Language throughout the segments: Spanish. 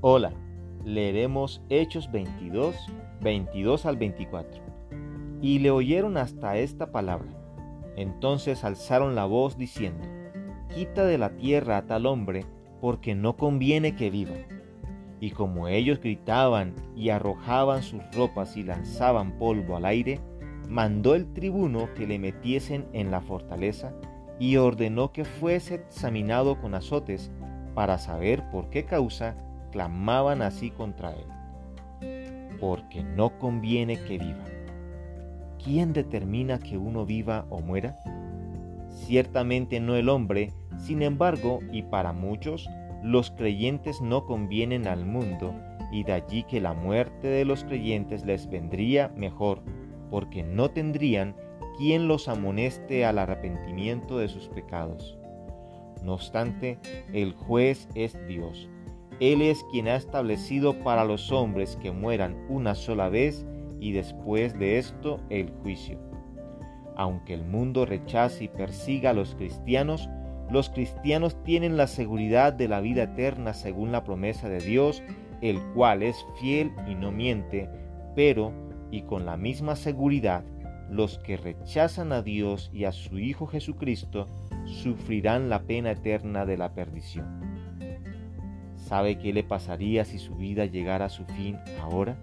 Hola, leeremos Hechos 22, 22 al 24. Y le oyeron hasta esta palabra. Entonces alzaron la voz diciendo, Quita de la tierra a tal hombre, porque no conviene que viva. Y como ellos gritaban y arrojaban sus ropas y lanzaban polvo al aire, mandó el tribuno que le metiesen en la fortaleza y ordenó que fuese examinado con azotes para saber por qué causa clamaban así contra él. Porque no conviene que viva. ¿Quién determina que uno viva o muera? Ciertamente no el hombre, sin embargo, y para muchos, los creyentes no convienen al mundo, y de allí que la muerte de los creyentes les vendría mejor, porque no tendrían quien los amoneste al arrepentimiento de sus pecados. No obstante, el juez es Dios, él es quien ha establecido para los hombres que mueran una sola vez y después de esto el juicio. Aunque el mundo rechace y persiga a los cristianos, los cristianos tienen la seguridad de la vida eterna según la promesa de Dios, el cual es fiel y no miente, pero, y con la misma seguridad, los que rechazan a Dios y a su Hijo Jesucristo sufrirán la pena eterna de la perdición. ¿Sabe qué le pasaría si su vida llegara a su fin ahora?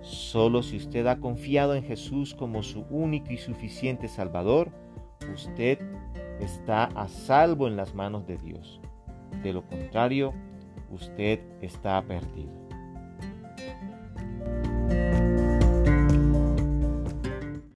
Solo si usted ha confiado en Jesús como su único y suficiente Salvador, usted está a salvo en las manos de Dios. De lo contrario, usted está perdido.